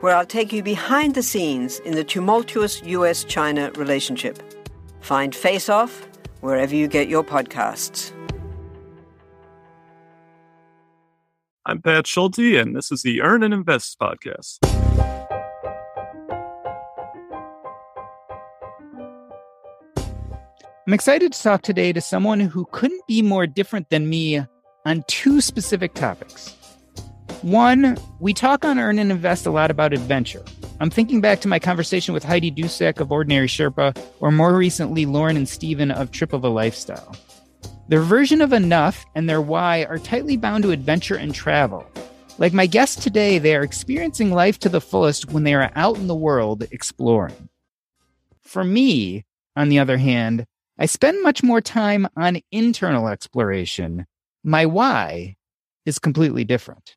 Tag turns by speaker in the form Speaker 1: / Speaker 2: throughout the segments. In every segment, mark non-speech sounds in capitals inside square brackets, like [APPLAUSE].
Speaker 1: where I'll take you behind the scenes in the tumultuous US China relationship. Find Face Off wherever you get your podcasts.
Speaker 2: I'm Pat Schulte, and this is the Earn and Invest podcast.
Speaker 3: I'm excited to talk today to someone who couldn't be more different than me on two specific topics. One, we talk on Earn and Invest a lot about adventure. I'm thinking back to my conversation with Heidi Dusek of Ordinary Sherpa, or more recently, Lauren and Steven of Trip of a Lifestyle. Their version of enough and their why are tightly bound to adventure and travel. Like my guests today, they are experiencing life to the fullest when they are out in the world exploring. For me, on the other hand, I spend much more time on internal exploration. My why is completely different.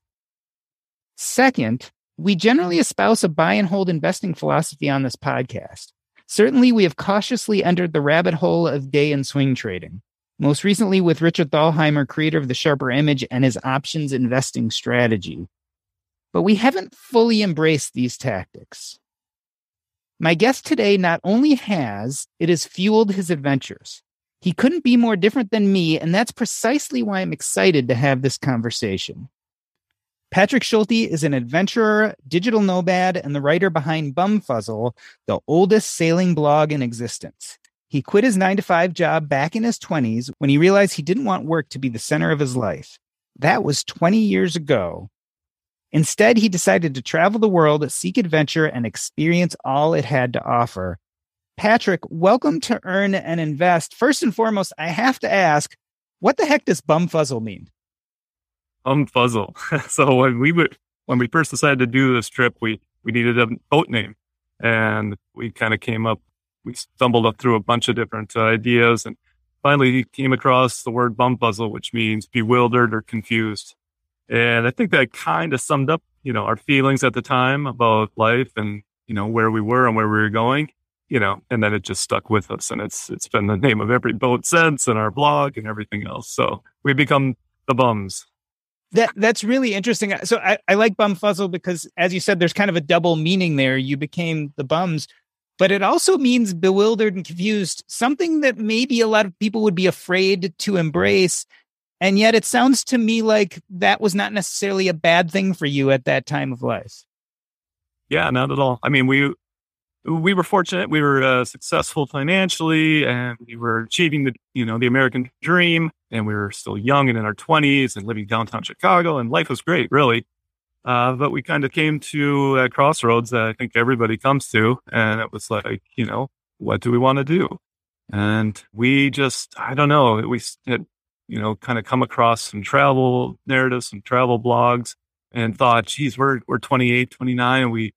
Speaker 3: Second, we generally espouse a buy and hold investing philosophy on this podcast. Certainly, we have cautiously entered the rabbit hole of day and swing trading, most recently with Richard Thalheimer, creator of the Sharper Image and his options investing strategy. But we haven't fully embraced these tactics. My guest today not only has, it has fueled his adventures. He couldn't be more different than me, and that's precisely why I'm excited to have this conversation. Patrick Schulte is an adventurer, digital nomad, and the writer behind Bumfuzzle, the oldest sailing blog in existence. He quit his nine to five job back in his 20s when he realized he didn't want work to be the center of his life. That was 20 years ago. Instead, he decided to travel the world, seek adventure, and experience all it had to offer. Patrick, welcome to Earn and Invest. First and foremost, I have to ask, what the heck does Bumfuzzle mean?
Speaker 2: Bumfuzzle. [LAUGHS] so when we would, when we first decided to do this trip, we, we needed a boat name and we kind of came up, we stumbled up through a bunch of different uh, ideas and finally came across the word bumfuzzle, which means bewildered or confused. And I think that kind of summed up, you know, our feelings at the time about life and, you know, where we were and where we were going, you know, and then it just stuck with us. And it's, it's been the name of every boat since and our blog and everything else. So we become the bums.
Speaker 3: That that's really interesting. So I, I like bumfuzzle because as you said, there's kind of a double meaning there. You became the bums, but it also means bewildered and confused, something that maybe a lot of people would be afraid to embrace. And yet it sounds to me like that was not necessarily a bad thing for you at that time of life.
Speaker 2: Yeah, not at all. I mean, we we were fortunate. We were uh, successful financially, and we were achieving the you know the American dream. And we were still young and in our twenties, and living downtown Chicago, and life was great, really. Uh, but we kind of came to a crossroads that I think everybody comes to, and it was like, you know, what do we want to do? And we just, I don't know, we had, you know, kind of come across some travel narratives, some travel blogs, and thought, geez, we're we're 28, 29, and we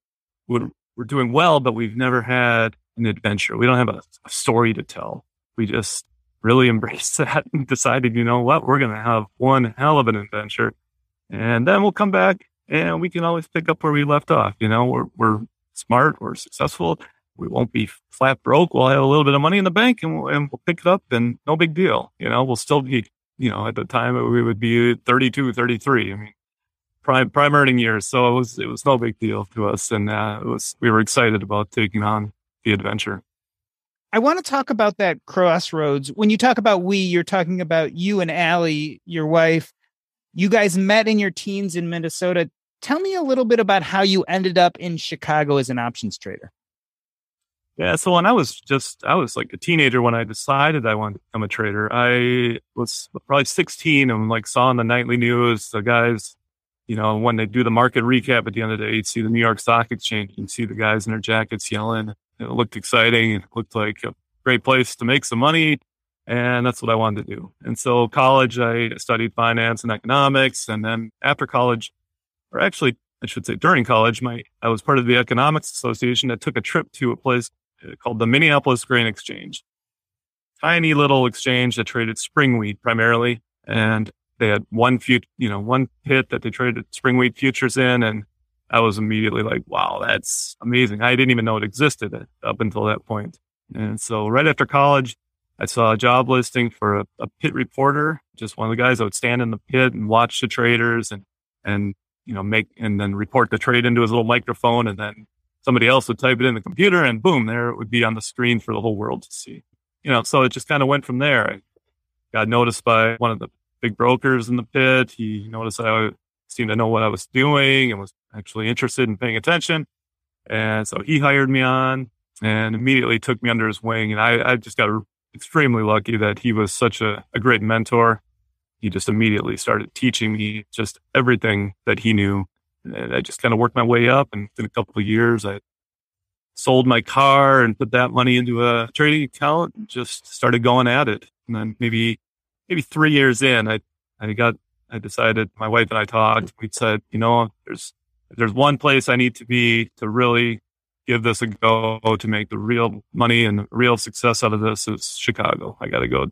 Speaker 2: would we're doing well, but we've never had an adventure. We don't have a, a story to tell. We just really [LAUGHS] embraced that and decided, you know what, we're going to have one hell of an adventure. And then we'll come back and we can always pick up where we left off. You know, we're, we're smart, we're successful. We won't be flat broke. We'll have a little bit of money in the bank and we'll, and we'll pick it up and no big deal. You know, we'll still be, you know, at the time we would be 32, 33. I mean, prime prime earning years. So it was it was no big deal to us, and uh, it was we were excited about taking on the adventure.
Speaker 3: I want to talk about that crossroads. When you talk about we, you're talking about you and Allie, your wife. You guys met in your teens in Minnesota. Tell me a little bit about how you ended up in Chicago as an options trader.
Speaker 2: Yeah. So when I was just, I was like a teenager when I decided I wanted to become a trader. I was probably 16 and like saw on the nightly news the guys, you know, when they do the market recap at the end of the day, you'd see the New York Stock Exchange and see the guys in their jackets yelling. It looked exciting. It looked like a great place to make some money. And that's what I wanted to do. And so college, I studied finance and economics. And then after college, or actually, I should say during college, my, I was part of the economics association that took a trip to a place uh, called the Minneapolis Grain Exchange. Tiny little exchange that traded spring wheat primarily. And they had one few, you know, one pit that they traded spring wheat futures in. And I was immediately like, wow, that's amazing. I didn't even know it existed up until that point. And so right after college, I saw a job listing for a, a, pit reporter, just one of the guys that would stand in the pit and watch the traders and, and, you know, make, and then report the trade into his little microphone. And then somebody else would type it in the computer and boom, there it would be on the screen for the whole world to see. You know, so it just kind of went from there. I got noticed by one of the big brokers in the pit. He noticed I seemed to know what I was doing and was actually interested in paying attention. And so he hired me on and immediately took me under his wing. And I, I just got extremely lucky that he was such a, a great mentor. He just immediately started teaching me just everything that he knew. And I just kind of worked my way up. And in a couple of years, I sold my car and put that money into a trading account and just started going at it. And then maybe, maybe three years in, I, I got, I decided my wife and I talked. We said, you know, there's, there's one place I need to be to really give this a go to make the real money and real success out of this is Chicago. I got to go,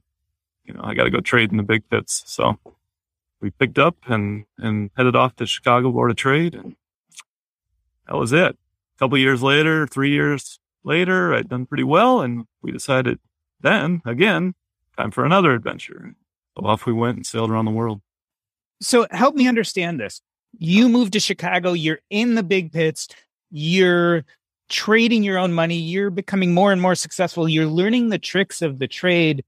Speaker 2: you know, I got to go trade in the big pits. So we picked up and, and headed off to Chicago Board of Trade. And that was it. A couple years later, three years later, I'd done pretty well. And we decided then again, time for another adventure. So off we went and sailed around the world.
Speaker 3: So help me understand this. You moved to Chicago, you're in the big pits, you're trading your own money, you're becoming more and more successful, you're learning the tricks of the trade.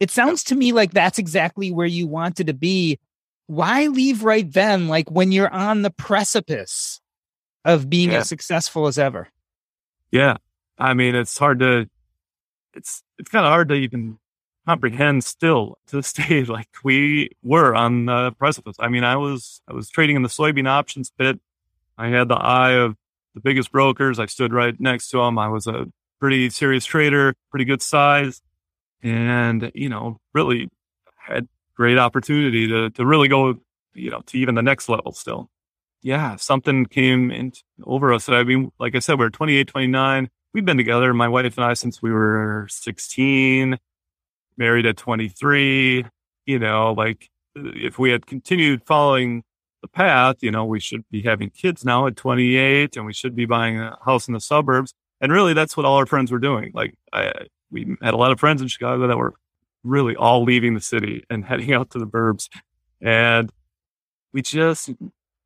Speaker 3: It sounds to me like that's exactly where you wanted to be. Why leave right then, like when you're on the precipice of being yeah. as successful as ever?
Speaker 2: Yeah. I mean, it's hard to, it's, it's kind of hard to even comprehend still to this [LAUGHS] day. Like we were on the precipice. I mean, I was, I was trading in the soybean options pit. I had the eye of the biggest brokers. I stood right next to them. I was a pretty serious trader, pretty good size, and you know, really had great opportunity to to really go, you know, to even the next level still. Yeah, something came in over us. I mean, like I said, we we're 28, 29. We've been together, my wife and I, since we were 16, married at 23. You know, like if we had continued following the path, you know, we should be having kids now at 28 and we should be buying a house in the suburbs. And really, that's what all our friends were doing. Like, I, we had a lot of friends in Chicago that were really all leaving the city and [LAUGHS] heading out to the burbs. And we just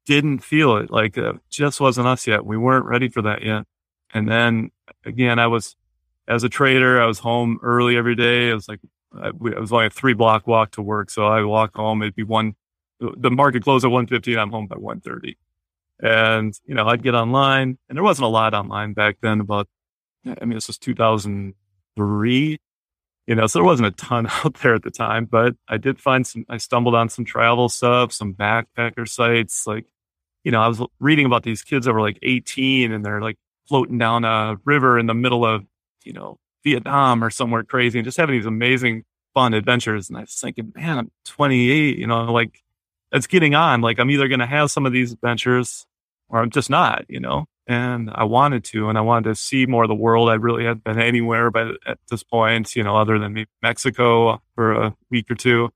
Speaker 2: didn't feel it. Like, it just wasn't us yet. We weren't ready for that yet. And then again, I was, as a trader, I was home early every day. I was like, I, I was only a three block walk to work. So I walk home. It'd be one the market closed at 150 and I'm home by 130. And, you know, I'd get online and there wasn't a lot online back then about, I mean, this was 2003, you know, so there wasn't a ton [LAUGHS] out there at the time, but I did find some, I stumbled on some travel stuff, some backpacker sites. Like, you know, I was reading about these kids that were like 18 and they're like floating down a river in the middle of, you know, Vietnam or somewhere crazy and just having these amazing fun adventures. And I was thinking, man, I'm 28, you know, like it's getting on. Like I'm either going to have some of these adventures or I'm just not, you know, and I wanted to, and I wanted to see more of the world. I really hadn't been anywhere, but at this point, you know, other than maybe Mexico for a week or two.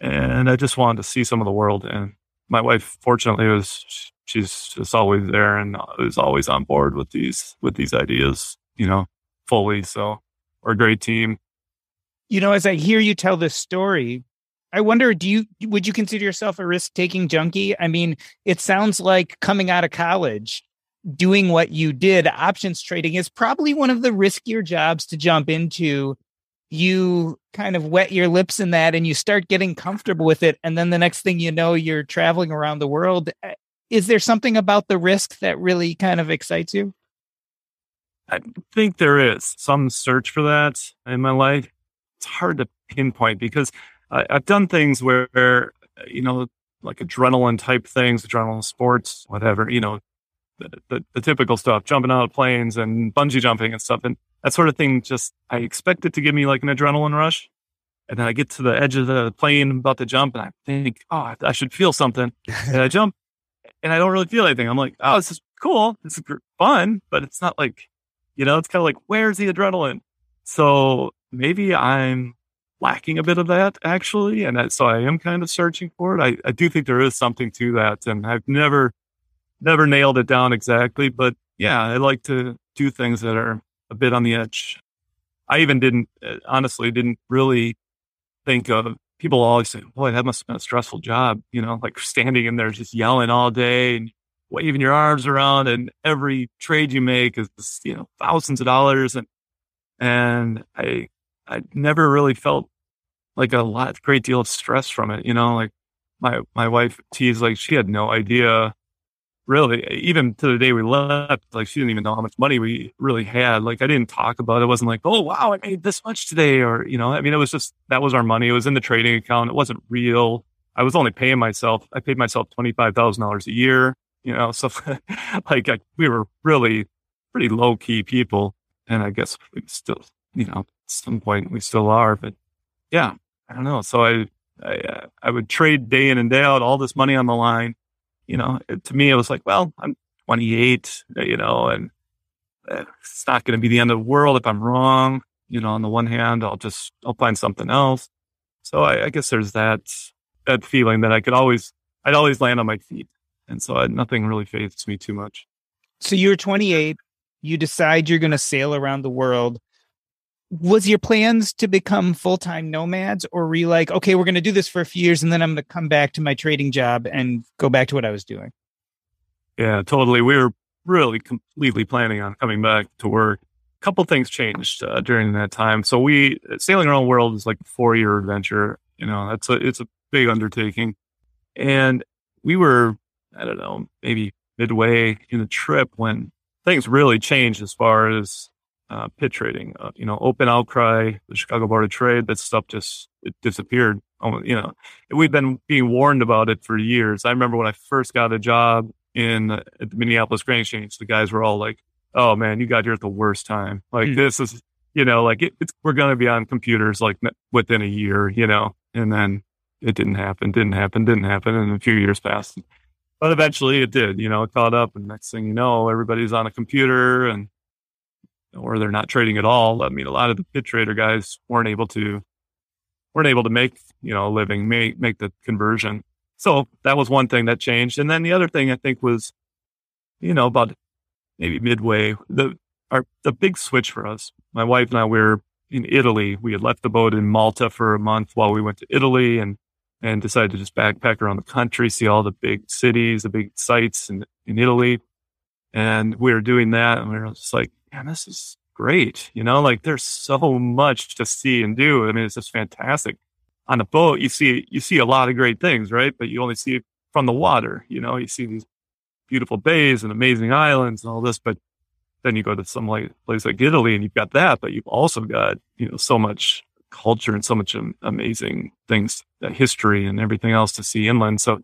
Speaker 2: And I just wanted to see some of the world. And my wife, fortunately, was, she's just always there and is always on board with these, with these ideas, you know, fully. So we're a great team.
Speaker 3: You know, as I hear you tell this story, I wonder, do you would you consider yourself a risk taking junkie? I mean, it sounds like coming out of college, doing what you did, options trading is probably one of the riskier jobs to jump into. You kind of wet your lips in that and you start getting comfortable with it. And then the next thing you know, you're traveling around the world. Eh, is there something about the risk that really kind of excites you?
Speaker 2: I think there is some search for that in my life. It's hard to pinpoint because I, have done things where, you know, like adrenaline type things, adrenaline sports, whatever, you know, the, the, the, typical stuff, jumping out of planes and bungee jumping and stuff. And that sort of thing just, I expect it to give me like an adrenaline rush. And then I get to the edge of the plane about to jump and I think, oh, I should feel something. [LAUGHS] and I jump and I don't really feel anything. I'm like, oh, this is cool. This is fun, but it's not like, you know, it's kind of like, where's the adrenaline? So maybe I'm lacking a bit of that actually. And that, so I am kind of searching for it. I, I do think there is something to that. And I've never, never nailed it down exactly, but yeah, I like to do things that are a bit on the edge. I even didn't, uh, honestly, didn't really think of people always say, boy, that must have been a stressful job, you know, like standing in there just yelling all day and waving your arms around and every trade you make is, you know, thousands of dollars. And, and I, I never really felt like a lot, great deal of stress from it. You know, like my, my wife teased, like she had no idea really, even to the day we left, like she didn't even know how much money we really had. Like I didn't talk about it. It wasn't like, oh wow, I made this much today, or you know, I mean, it was just that was our money. It was in the trading account. It wasn't real. I was only paying myself. I paid myself twenty five thousand dollars a year. You know, so [LAUGHS] like I, we were really pretty low key people, and I guess we still, you know, at some point we still are. But yeah, I don't know. So I I, uh, I would trade day in and day out, all this money on the line you know, it, to me, it was like, well, I'm 28, uh, you know, and uh, it's not going to be the end of the world if I'm wrong. You know, on the one hand, I'll just, I'll find something else. So I, I guess there's that, that feeling that I could always, I'd always land on my feet. And so I, nothing really fazes me too much.
Speaker 3: So you're 28, you decide you're going to sail around the world. Was your plans to become full-time nomads or were you like okay we're going to do this for a few years and then i'm going to come back to my trading job and go back to what i was doing
Speaker 2: yeah totally. We were really completely planning on coming back to work. A couple things changed uh, during that time. So we sailing around the world is like a four-year adventure you know that's a it's a big undertaking. And we were i don't know maybe midway in the trip when things really changed as far as uh, pit trading. Uh, you know, open outcry, the Chicago Board of Trade, that stuff just it disappeared. Um, you know, we've been being warned about it for years. I remember when I first got a job in uh, at the Minneapolis Grain Exchange, the guys were all like, "Oh man, you got here at the worst time. Like mm. this is, you know, like it, it's we're going to be on computers like within a year, you know." And then it didn't happen, didn't happen, didn't happen, and a few years passed. But eventually it did, you know, it caught up and next thing you know, everybody's on a computer and or they're not trading at all. I mean, a lot of the pit trader guys weren't able to weren't able to make you know a living, make make the conversion. So that was one thing that changed, and then the other thing I think was, you know, about maybe midway the our the big switch for us. My wife and I we were in Italy. We had left the boat in Malta for a month while we went to Italy, and and decided to just backpack around the country, see all the big cities, the big sites in in Italy. And we were doing that, and we were just like, man, this is great. You know, like there's so much to see and do. I mean, it's just fantastic. On a boat, you see you see a lot of great things, right? But you only see it from the water. You know, you see these beautiful bays and amazing islands and all this, but then you go to some like place like Italy and you've got that, but you've also got you know so much culture and so much amazing things, uh, history and everything else to see inland. So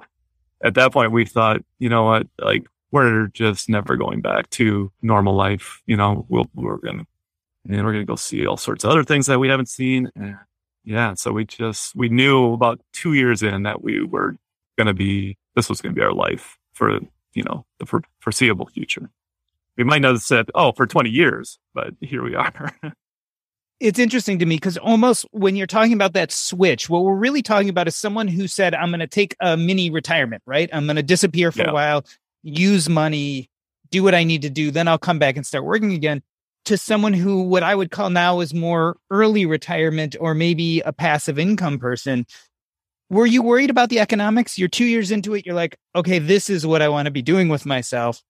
Speaker 2: at that point, we thought, you know what, like we're just never going back to normal life. You know, we'll, we're going to, and we're to go see all sorts of other things that we haven't seen. Yeah. So we just, we knew about two years in that we were to be, this was going to be our life for, you know, the foreseeable future. We might not have said, oh, for 20 years, but here we are. [LAUGHS]
Speaker 3: it's interesting to me because almost when you're talking about that switch, what we're really talking about is someone who said, I'm going to take a mini retirement, right? I'm going to disappear for yeah. a while use money, do what I need to do, then I'll come back and start working again. To someone who, what I would call now is more early retirement or maybe a passive income person. Were you worried about the economics? You're two years into it. You're like, okay, this is what I want to be doing with myself.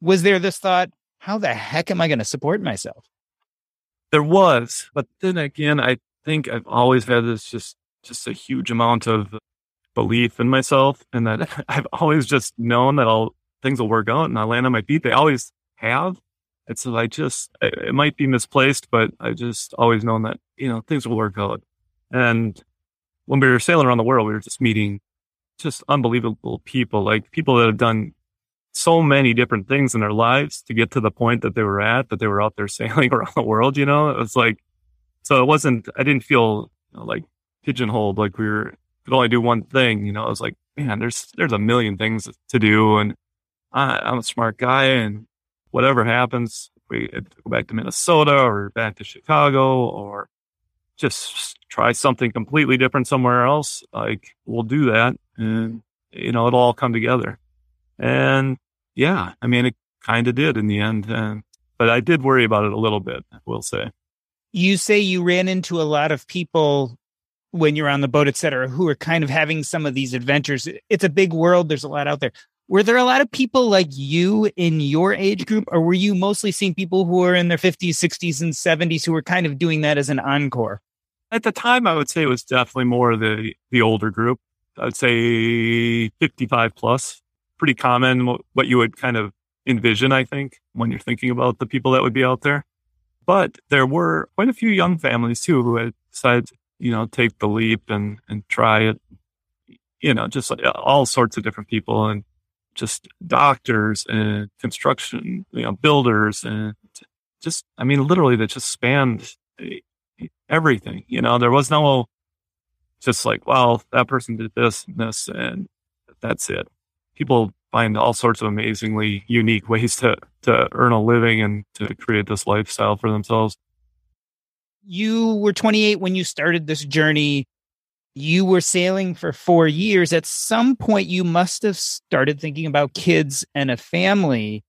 Speaker 3: Was there this thought, how the heck am I going to support myself?
Speaker 2: There was, but then again, I think I've always had this just just a huge amount of belief in myself and that [LAUGHS] I've always just known that I'll things will work out and I land on my feet. They always have. It's I just it might be misplaced, but I just always known that you know things will work out. And when we were sailing around the world, we were just meeting just unbelievable people, like people that have done so many different things in their lives to get to the point that they were at, that they were out there [LAUGHS] sailing around the world. You know, it was like so it wasn't. I didn't feel you know, like pigeonholed, like we were could only do one thing. You know, I was like, man, there's there's a million things to do, and I, I'm a smart guy, and whatever happens, we go back to Minnesota or back to Chicago or just try something completely different somewhere else. Like we'll do that, and you know it'll all come together. And yeah, I mean it kind of did in the end, and but I did worry about it a little bit. I will say.
Speaker 3: You say you ran into a lot of people when you're on the boat, et cetera, who are kind of having some of these adventures. It's a big world. There's a lot out there. Were there a lot of people like you in your age group, or were you mostly seeing people who are in their 50s, 60s, and 70s who were kind of doing that as an encore?
Speaker 2: At the time, I would say it was definitely more the the older group. I'd say 55 plus, pretty common. What you would kind of envision, I think, when you're thinking about the people that would be out there. But there were quite a few young families too who had decided you know, take the leap and, and try it. You know, just like all sorts of different people and just doctors and construction, you know, builders and just, I mean, literally that just spanned everything. You know, there was no just like, well, that person did this and this and that's it. People find all sorts of amazingly unique ways to, to earn a living and to create this lifestyle for themselves
Speaker 3: you were 28 when you started this journey. You were sailing for four years. At some point, you must have started thinking about kids and a family.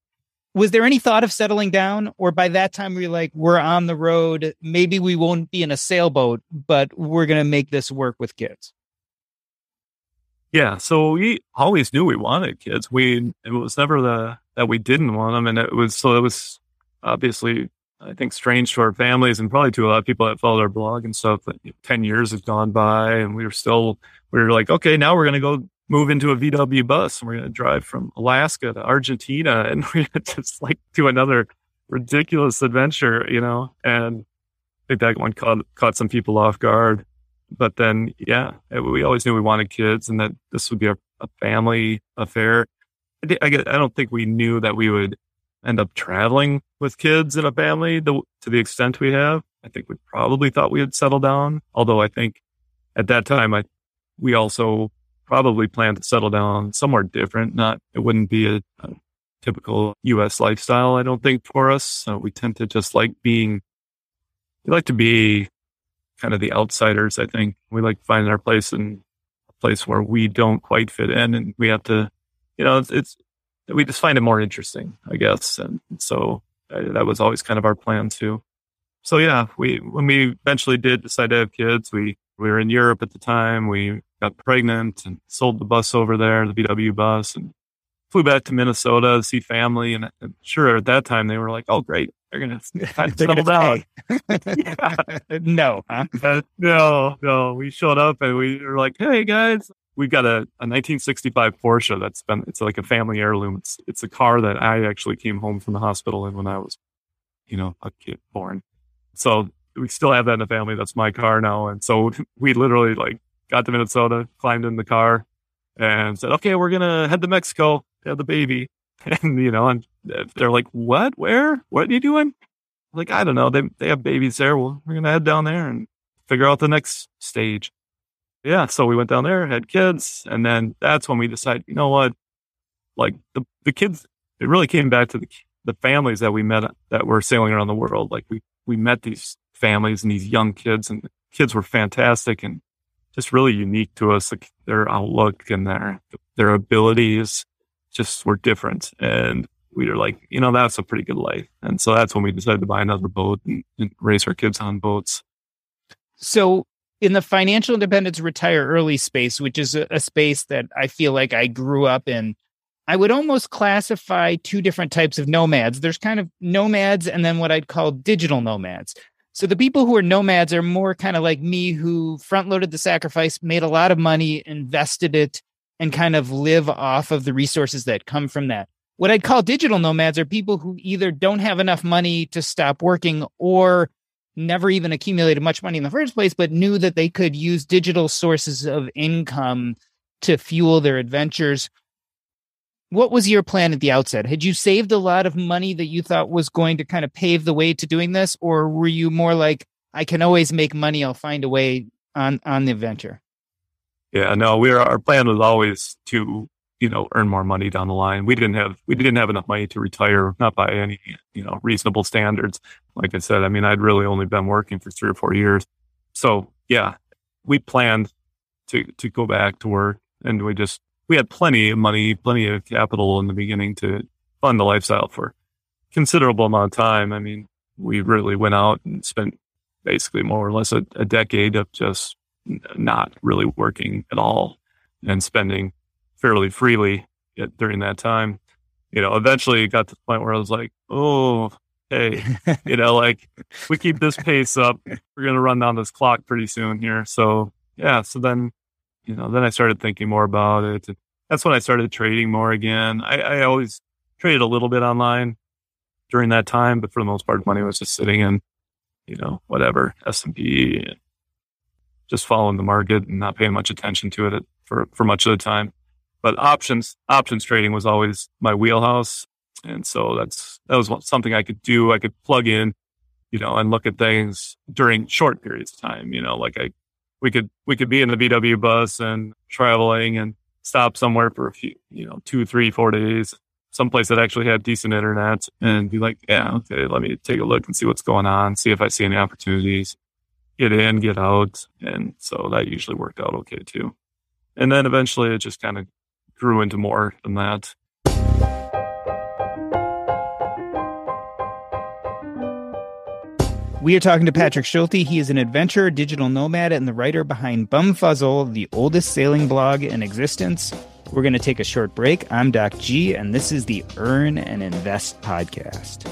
Speaker 3: Was there any thought of settling down? Or by that time, we are like, we're on the road. Maybe we won't be in a sailboat, but we're going to make this work with kids.
Speaker 2: Yeah. So we always knew we wanted kids. We, it was never the, that we didn't want them. And it was, so it was obviously I think strange to our families and probably to a lot of people that follow our blog and stuff. 10 years have gone by and we were still, we were like, okay, now we're to go move into a VW bus and we're to drive from Alaska to Argentina [LAUGHS] and we're gonna just like do another ridiculous adventure, you know? And I think that one caught, caught some people off guard. But then, yeah, we always knew we wanted kids and that this would be a, a family affair. I, I, I don't think we knew that we would end up traveling with kids in a family the, to the extent we have. I think we probably thought we would settle down. Although I think at that time, I, we also probably planned to settle down somewhere different. Not, it wouldn't be a, a typical US lifestyle. I don't think for us. We tend to just like being, we like to be kind of the outsiders. I think we like finding our place in a place where we don't quite fit in and we have to, you know, it's, it's we just find it more interesting, I guess. And so uh, that was always kind of our plan too. So yeah, we, when we eventually did decide to have kids, we, we were in Europe at the time. We got pregnant and sold the bus over there, the VW bus and flew back to Minnesota to see family. And sure, at that time they were like, "Oh, great, they're gonna [LAUGHS] settle down." [LAUGHS] [LAUGHS]
Speaker 3: no, huh?
Speaker 2: uh, no, no. We showed up and we were like, "Hey guys, we've got a, a 1965 Porsche that's been it's like a family heirloom. It's it's a car that I actually came home from the hospital in when I was, you know, a kid born. So we still have that in the family. That's my car now. And so we literally like got to Minnesota, climbed in the car, and said, "Okay, we're gonna head to Mexico to have the baby." [LAUGHS] And you know, and uh, they're like, "What? Where? What are you doing?" Like, I don't know. They they have babies there. Well, we're gonna head down there and figure out the next stage yeah, so we went down there, had kids, and then that's when we decided, you know what, like the the kids, it really came back to the the families that we met that were sailing around the world. Like we we met these families and these young kids, and the kids were fantastic and just really unique to us. Like their outlook and their their abilities just were different, and we were like, you know, that's a pretty good life. And so that's when we decided to buy another boat and, and raise our kids on boats.
Speaker 3: So in the financial independence retire early space, which is a, a, space that I feel like I grew up in, I would almost classify two different types of nomads. There's kind of nomads and then what I'd call digital nomads. So the people who are nomads are more kind of like me who front loaded the sacrifice, made a lot of money, invested it, and kind of live off of the resources that come from that. what I'd call digital nomads are people who either don't have enough money to stop working or never even accumulated much money in the first place, but knew that they could use digital sources of income to fuel their adventures. What was your plan at the outset? Had you saved a lot of money that you thought was going to kind of pave the way to doing this? Or were you more like, I can always make money, I'll find a way on, on the adventure?
Speaker 2: Yeah, no, we were, our plan was always to you know, earn more money down the line. We didn't have, we didn't have enough money to retire, not by any, you know, reasonable standards. Like I said, I mean, I'd really only been working for three or four years. So yeah, we planned to, to go back to work and we just, we had plenty of money, plenty of capital in the beginning to fund the lifestyle for considerable amount of time. I mean, we really went out and spent basically more or less a, a decade of just not really working at all and spending fairly freely during that time. You know, eventually it got to the point where I was like, oh, hey, [LAUGHS] you know, like we keep this pace up, we're going to run down this clock pretty soon here. So, yeah. So then, you know, then I started thinking more about it. That's when I started trading more again. I, I always traded a little bit online during that time, but for the most part, money was just sitting in, you know, whatever, S&P, just following the market and not paying much attention to it for, for much of the time. But options options trading was always my wheelhouse. And so that's that was something i could do. I could plug in you know and look at things during short periods of time you know like i we could we could be in the vw bus and traveling and stop somewhere for a few you know two three four days someplace that actually had decent internet and be like yeah okay let me take a look and see what's going on see if i see any opportunities get in get out and so that usually worked out okay too and then eventually it just kind of grew into more than that.
Speaker 3: We are talking to Patrick Schulte. He is an adventurer, digital nomad, and the writer behind Bumfuzzle, the oldest sailing blog in existence. We're going to take a short break. I'm Doc G, and this is the Earn and Invest podcast.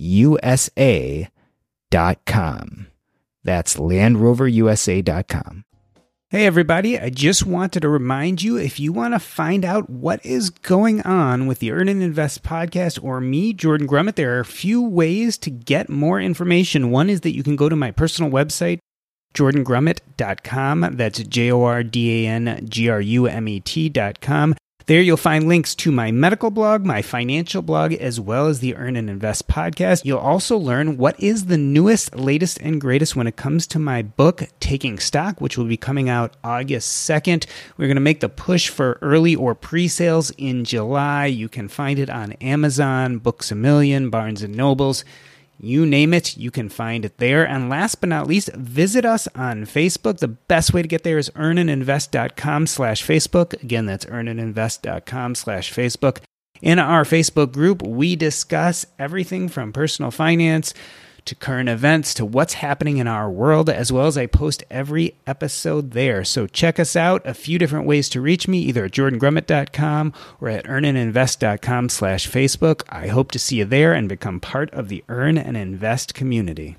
Speaker 3: landroverusa.com. That's landroverusa.com. Hey, everybody. I just wanted to remind you if you want to find out what is going on with the Earn and Invest podcast or me, Jordan Grumet, there are a few ways to get more information. One is that you can go to my personal website, jordangrumet.com. That's J O R D A N G R U M E T.com. There you'll find links to my medical blog, my financial blog, as well as the Earn and Invest podcast. You'll also learn what is the newest, latest, and greatest when it comes to my book, Taking Stock, which will be coming out August 2nd. We're going to make the push for early or pre sales in July. You can find it on Amazon, Books a Million, Barnes and Nobles. You name it, you can find it there. And last but not least, visit us on Facebook. The best way to get there is earnandinvest.com slash Facebook. Again, that's earnandinvest.com slash Facebook. In our Facebook group, we discuss everything from personal finance to current events to what's happening in our world, as well as I post every episode there. So check us out. A few different ways to reach me, either at jordangrumet.com or at earnandinvest.com slash Facebook. I hope to see you there and become part of the Earn and Invest community.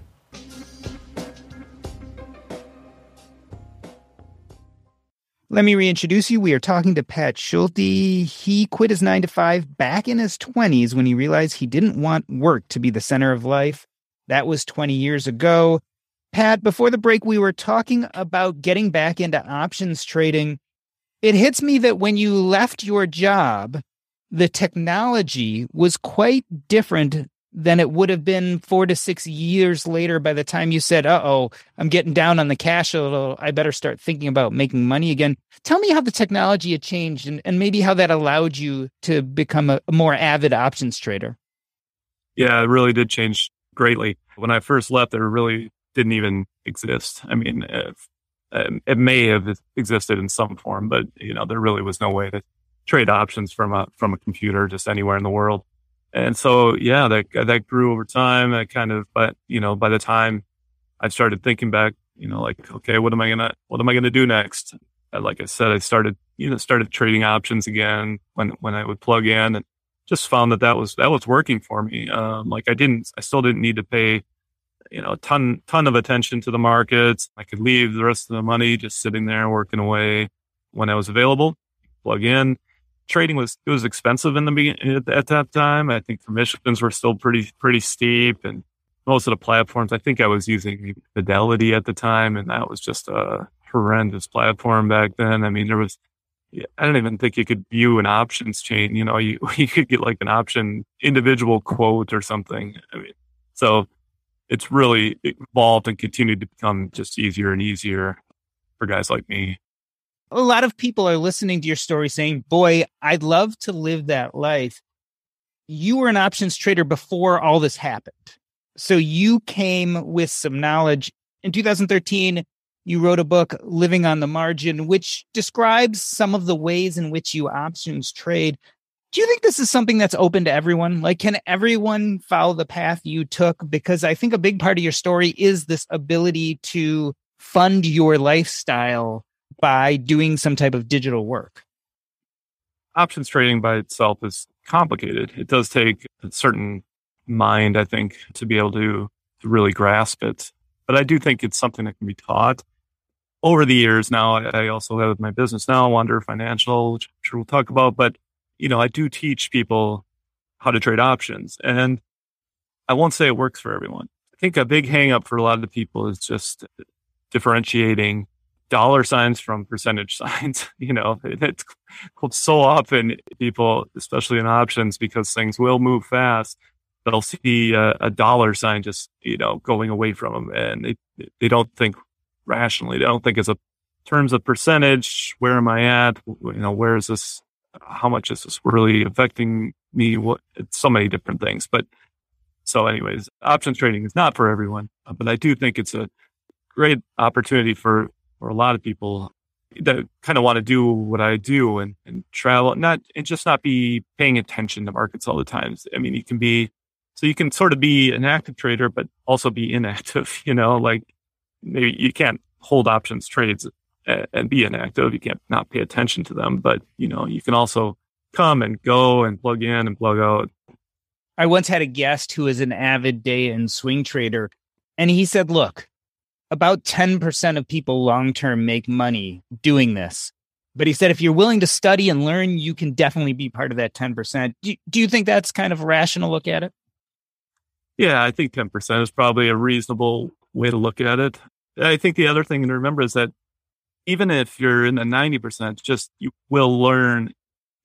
Speaker 3: Let me reintroduce you. We are talking to Pat Schulte. He quit his nine to five back in his 20s when he realized he didn't want work to be the center of life. That was 20 years ago. Pat, before the break, we were talking about getting back into options trading. it hits me that when you left your job, the technology was quite different than it would have been four to six years later by the time you said, uh oh, I'm getting down on the cash a little. I better start thinking about making money again. Tell me how the technology had changed and, and maybe how that allowed you to become a, a more avid options trader.
Speaker 2: Yeah, it really did change greatly. When I first left, there really didn't even exist. I mean, if, um, it may have existed in some form, but you know, there really was no way to trade options from a from a computer just anywhere in the world. And so, yeah, that that grew over time. I kind of, but you know, by the time I started thinking back, you know, like, okay, what am I gonna what am I gonna do next? Like I said, I started you know started trading options again when when I would plug in and just found that that was that was working for me. Um, like I didn't, I still didn't need to pay you know, a ton, ton of attention to the markets. I could leave the rest of the money just sitting there working away when I was available, plug in. Trading was, it was expensive in the beginning at that time. I think commissions were still pretty, pretty steep and most of the platforms, I think I was using Fidelity at the time and that was just a horrendous platform back then. I mean, there was, I don't even think you could view an options chain. You know, you, [LAUGHS] you could get like an option individual quote or something. I mean, so it's really evolved and continued to become just easier and easier for guys like me.
Speaker 3: A lot of people are listening to your story saying, Boy, I'd love to live that life. You were an options trader before all this happened. So you came with some knowledge. In 2013, you wrote a book, Living on the Margin, which describes some of the ways in which you options trade. Do you think this is something that's open to everyone? Like, can everyone follow the path you took? Because I think a big part of your story is this ability to fund your lifestyle by doing some type of digital work.
Speaker 2: Options trading by itself is complicated. It does take a certain mind, I think, to be able to, really grasp it. But I do think it's something that can be taught. Over the years now, I also have my business now, Wander Financial, which I'm sure we'll talk about. But you know, I do teach people how to trade options and I won't say it works for everyone. I think a big hangup for a lot of the people is just differentiating dollar signs from percentage [LAUGHS] signs. you know, it's so often people, especially in options, because things will move fast, they'll see a, a dollar sign just, you know, going away from them and they, they don't think rationally. They don't think it's a terms of percentage, where am I at? You know, where is this how much is this really affecting me? What it's so many different things. But so, anyways, options trading is not for everyone, uh, but I do think it's a great opportunity for for a lot of people that kind of want to do what I do and, and travel, not and just not be paying attention to markets all the time. I mean, you can be so you can sort of be an active trader, but also be inactive. [LAUGHS] You know, like maybe you can't hold options trades and be inactive. You can't not pay attention to them, but you know, you can also come and go and plug in and plug out.
Speaker 3: I once had a guest who is an avid day and swing trader, and he said, look, about 10% of people long term make money doing this. But he said, if you're willing to study and learn, you can definitely be part of that 10%. Do, do you think that's kind of a rational look at it?
Speaker 2: Yeah, I think 10% is probably a reasonable way to look at it. I think the other thing to remember is that even if you're in the 90%, just you will learn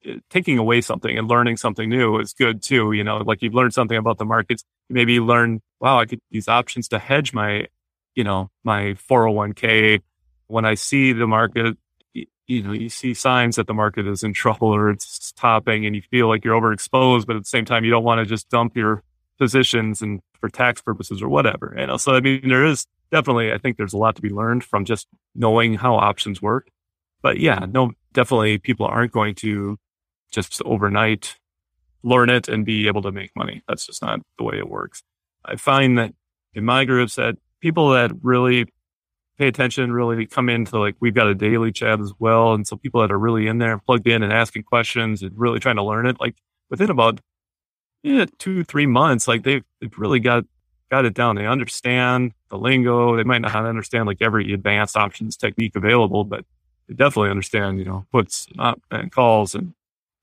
Speaker 2: eh, taking away something and learning something new is good too. You know, like you've learned something about the markets. Maybe you learn, wow, I could use options to hedge my, you know, my 401k. When I see the market, you know, you see signs that the market is in [LAUGHS] trouble or it's topping and you feel like you're overexposed, but at the same time, you don't want to just dump your positions and for tax purposes or whatever. You know, so I mean, there is definitely, I think there's a lot to be learned from just knowing how options work. But yeah, no, definitely people aren't going to just overnight learn it and be able to make money. That's just not the way it works. I find that in my groups that people that really pay attention, really come into like, we've got a daily chat as well. And so people that are really in there plugged in and asking questions and really trying to learn it, like within about yeah, two, three months, like they've, they've really got got it down. They understand the lingo. They might not understand like every advanced options technique available, but they definitely understand, you know, puts and calls and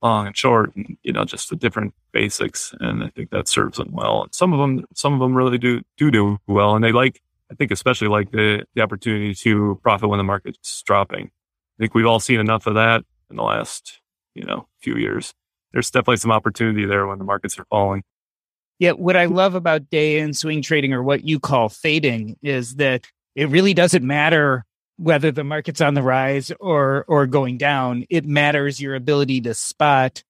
Speaker 2: long and short and, you know, just the different basics. And I think that serves them well. And some of them, some of them really do, do do well. And they like, I think especially like the, the opportunity to profit when the market's dropping. I think we've all seen enough of that in the last, you know, few years. There's definitely some opportunity there when the markets are falling.
Speaker 3: Yeah, what I love about day and swing trading or what you call fading is that it really doesn't matter whether the market's on the rise or or going down. It matters your ability to spot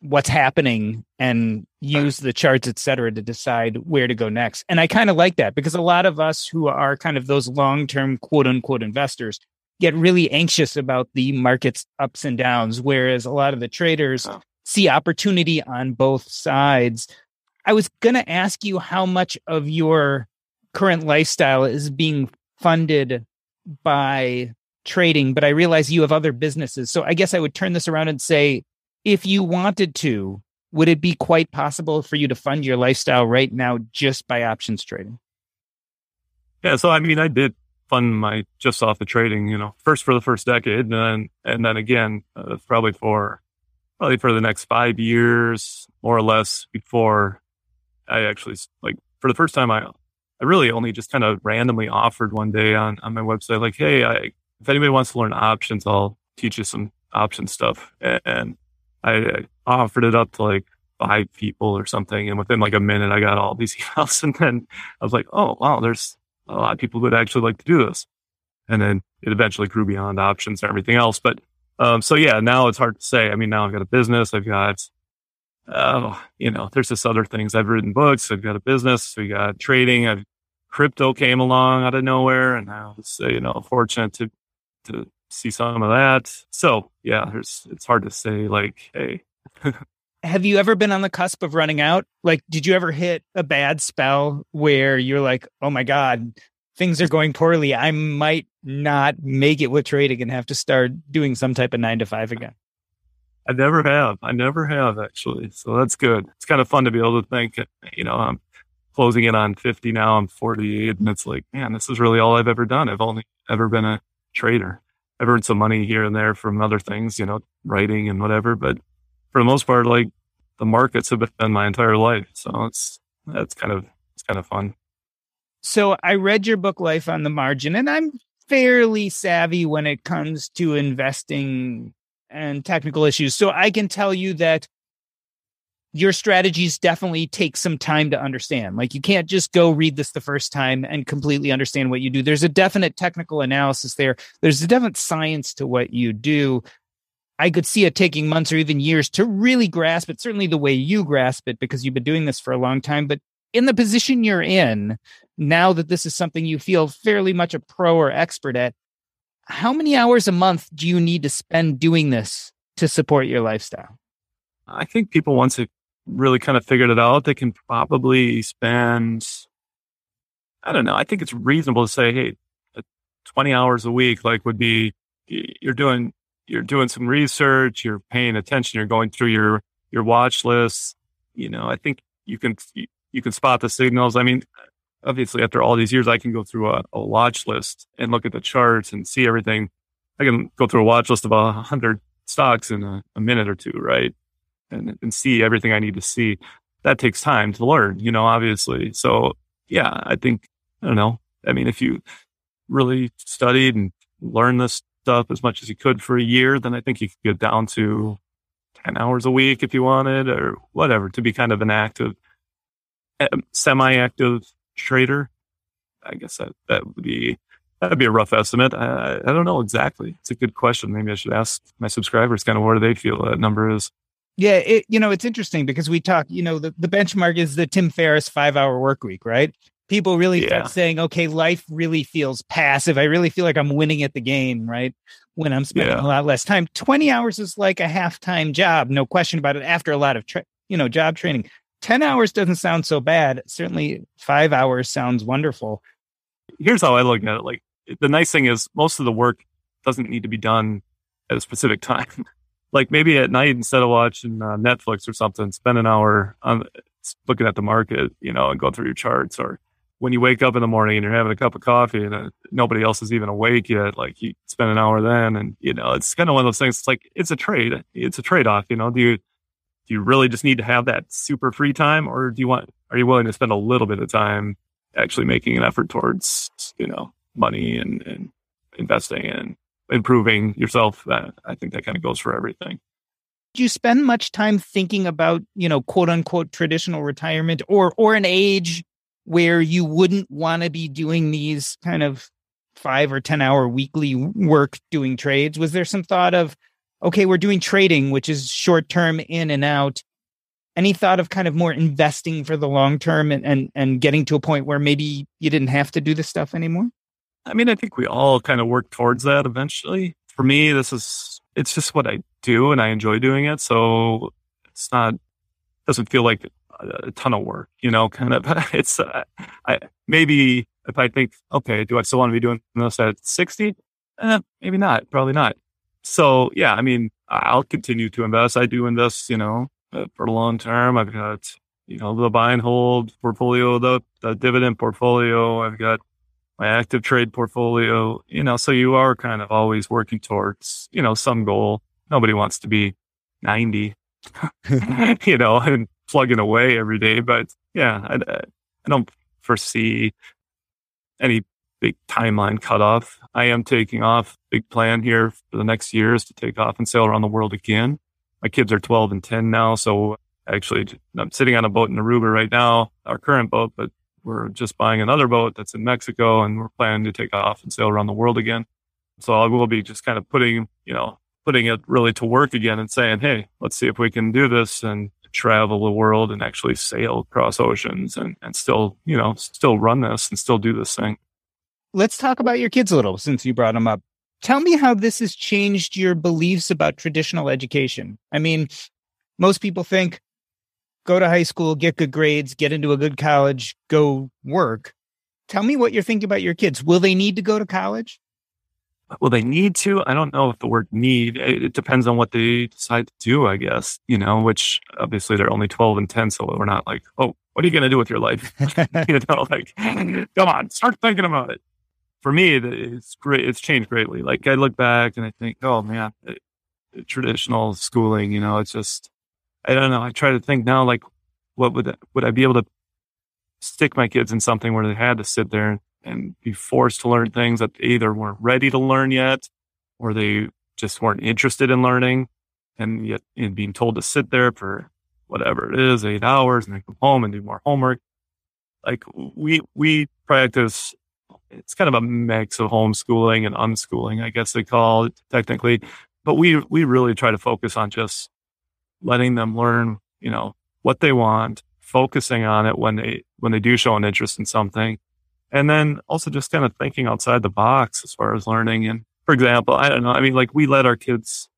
Speaker 3: what's happening and use the charts, et cetera, to decide where to go next. And I kind of like that because a lot of us who are kind of those long term quote unquote investors get really anxious about the market's ups and downs, whereas a lot of the traders oh. See opportunity on both sides. I was going to ask you how much of your current lifestyle is being funded by trading, but I realize you have other businesses. So I guess I would turn this around and say, if you wanted to, would it be quite possible for you to fund your lifestyle right now just by options trading?
Speaker 2: Yeah, so I mean, I did fund my just off the trading, you know, first for the first decade, and then and then again, uh, probably for probably for the next five years, more or less, before I actually like for the first time, I I really only just kind of randomly offered one day on on my website, like, hey, I, if anybody wants to learn options, I'll teach you some option stuff, and I offered it up to like five people or something. And within like a minute, I got all these [LAUGHS] emails. And then I was like, oh, wow, there's a lot of people who would actually like to do this. And then it eventually grew beyond options and everything else. But, um, so yeah, now it's hard to say. I mean, now I've got a business. I've got, oh, you know, there's just other things. I've written books. I've got a business. We got trading. I've, crypto came along out of nowhere. And I was, uh, you know, fortunate to, to see some of that. So yeah, there's it's hard to say like, hey. [LAUGHS]
Speaker 3: Have you ever been on the cusp of running out? Like, did you ever hit a bad spell where you're like, oh my God, things are going poorly. I might not make it with trading and have to start doing some type of nine to five again.
Speaker 2: I never have. I never have actually. So that's good. It's kind of fun to be able to think, you know, I'm closing in on 50 now. I'm 48 and it's like, man, this is really all I've ever done. I've only ever been a trader. I've earned some money here and there from other things, you know, writing and whatever. But for the most part, like the markets have been my entire life. So it's, that's kind of, it's kind of fun.
Speaker 3: So I read your book, Life on the Margin, and I'm fairly savvy when it comes to investing and technical issues. So I can tell you that your strategies definitely take some time to understand. Like you can't just go read this the first time and completely understand what you do. There's a definite technical analysis there. There's a definite science to what you do. I could see it taking months or even years to really grasp it, certainly the way you grasp it, because you've been doing this for a long time. But in the position you're in, now that this is something you feel fairly much a pro or expert at, how many hours a month do you need to spend doing this to support your lifestyle?
Speaker 2: I think people once it really kind of figured it out, they can probably spend, I don't know, I think it's reasonable to say, hey, 20 hours a week, like would be, you're doing, you're doing some research, you're paying attention, you're going through your, your watch lists. You know, I think you can, you can spot the signals. I mean, obviously after all these years, I can go through a, a watch list and look at the charts and see everything. I can go through a watch list of a hundred stocks in a, a minute or two, right? and, and see everything I need to see. That takes time to learn, you know, obviously. So yeah, I think, I don't know. I mean, if you really studied and learned this stuff as much as you could for a year, then I think you could get down to 10 hours a week if you wanted or whatever to be kind of an active, eh, semi active trader. I guess that, that would be, that'd be a rough estimate. I, I don't know exactly. It's a good question. Maybe I should ask my subscribers kind of where do they feel that number is.
Speaker 3: Yeah, it, you know, it's interesting because we talk, you know, the, the benchmark is the Tim Ferriss five hour work week, right? People really yeah. start saying, okay, life really feels passive. I really feel like I'm winning at the game, right? When I'm spending yeah. a lot less time. 20 hours is like a half time job, no question about it, after a lot of, tra- you know, job training. 10 hours doesn't sound so bad. Certainly five hours sounds wonderful.
Speaker 2: Here's how I look at it. Like the nice thing is most of the work doesn't need to be done at a specific [LAUGHS] time like maybe at night instead of watching uh, Netflix or something, spend an hour on looking at the market, you know, and go through your charts. Or when you wake up in the morning and you're having a cup of coffee and uh, nobody else is even awake yet, like you spend an hour then, and you know, it's kind of one of those things. It's like it's a trade. It's a trade off. You know, do you do you really just need to have that super free time, or do you want? Are you willing to spend a little bit of time actually making an effort towards you know money and, and investing and improving yourself. Uh, I think that kind of goes for everything.
Speaker 3: Do you spend much time thinking about, you know, quote unquote traditional retirement or or an age where you wouldn't want to be doing these kind of five or 10 hour weekly work doing trades? Was there some thought of, okay, we're doing trading, which is short term in and out? Any thought of kind of more investing for the long term and, and, and getting to a point where maybe you didn't have to do this stuff anymore?
Speaker 2: I mean, I think we all kind of work towards that eventually. For me, this is, it's just what I do and I enjoy doing it. So it's not, doesn't feel like a, a ton of work, you know, kind of, [LAUGHS] it's, uh, I, maybe if I think, okay, do I still want to be doing this at 60? Eh, maybe not, probably not. So yeah, I mean, I'll continue to invest. I do invest, you know, uh, for the long term. I've got, you know, the buy and hold portfolio, the, the dividend portfolio. I've got my active trade portfolio, you know, so you are kind of always working towards, you know, some goal. Nobody wants to be 90, [LAUGHS] you know, and plugging away every day. But yeah, I, I don't foresee any big timeline cutoff. I am taking off. Big plan here for the next year is to take off and sail around the world again. My kids are 12 and 10 now. So actually I'm sitting on a boat in Aruba right now, our current boat, but we're just buying another boat that's in Mexico and we're planning to take off and sail around the world again. So I will be just kind of putting, you know, putting it really to work again and saying, Hey, let's see if we can do this and travel the world and actually sail across oceans and, and still, you know, still run this and still do this thing.
Speaker 3: Let's talk about your kids a little since you brought them up. Tell me how this has changed your beliefs about traditional education. I mean, most people think go to high school, get good grades, get into a good college, go work. Tell me what you're thinking about your kids. Will they need to go to college?
Speaker 2: Will they need to? I don't know if the word need, it, depends on what they decide to do, I guess, you know, which obviously they're only 12 and 10. So we're not like, oh, what are you going to do with your life? [LAUGHS] you know, like, [LAUGHS] come on, start thinking about it. For me, it's great. It's changed greatly. Like I look back and I think, oh man, it, traditional schooling, you know, it's just, I don't know. I try to think now, like, what would would I be able to stick my kids in something where they had to sit there and be forced to learn things that they either weren't ready to learn yet, or they just weren't interested in learning, and yet in being told to sit there for whatever it is, eight hours, and then come home and do more homework. Like we we practice. It's kind of a mix of homeschooling and unschooling, I guess they call it technically. But we we really try to focus on just letting them learn, you know, what they want, focusing on it when they, when they do show an interest in something. And then also just kind of thinking outside the box as far as learning. And for example, I don't know. I mean, like we let our kids,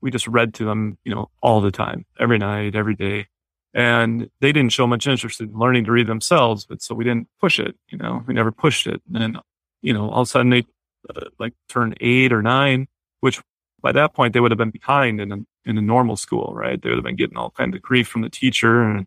Speaker 2: we just read to them, you know, all the time, every night, every day. And they didn't show much interest in learning to read themselves, but so we didn't push it, you know, we never pushed it. And, you know, all of a sudden they uh, like turn eight or nine, which by that point they would have been behind in a, in a normal school, right? They would have been getting all kind of grief from the teacher and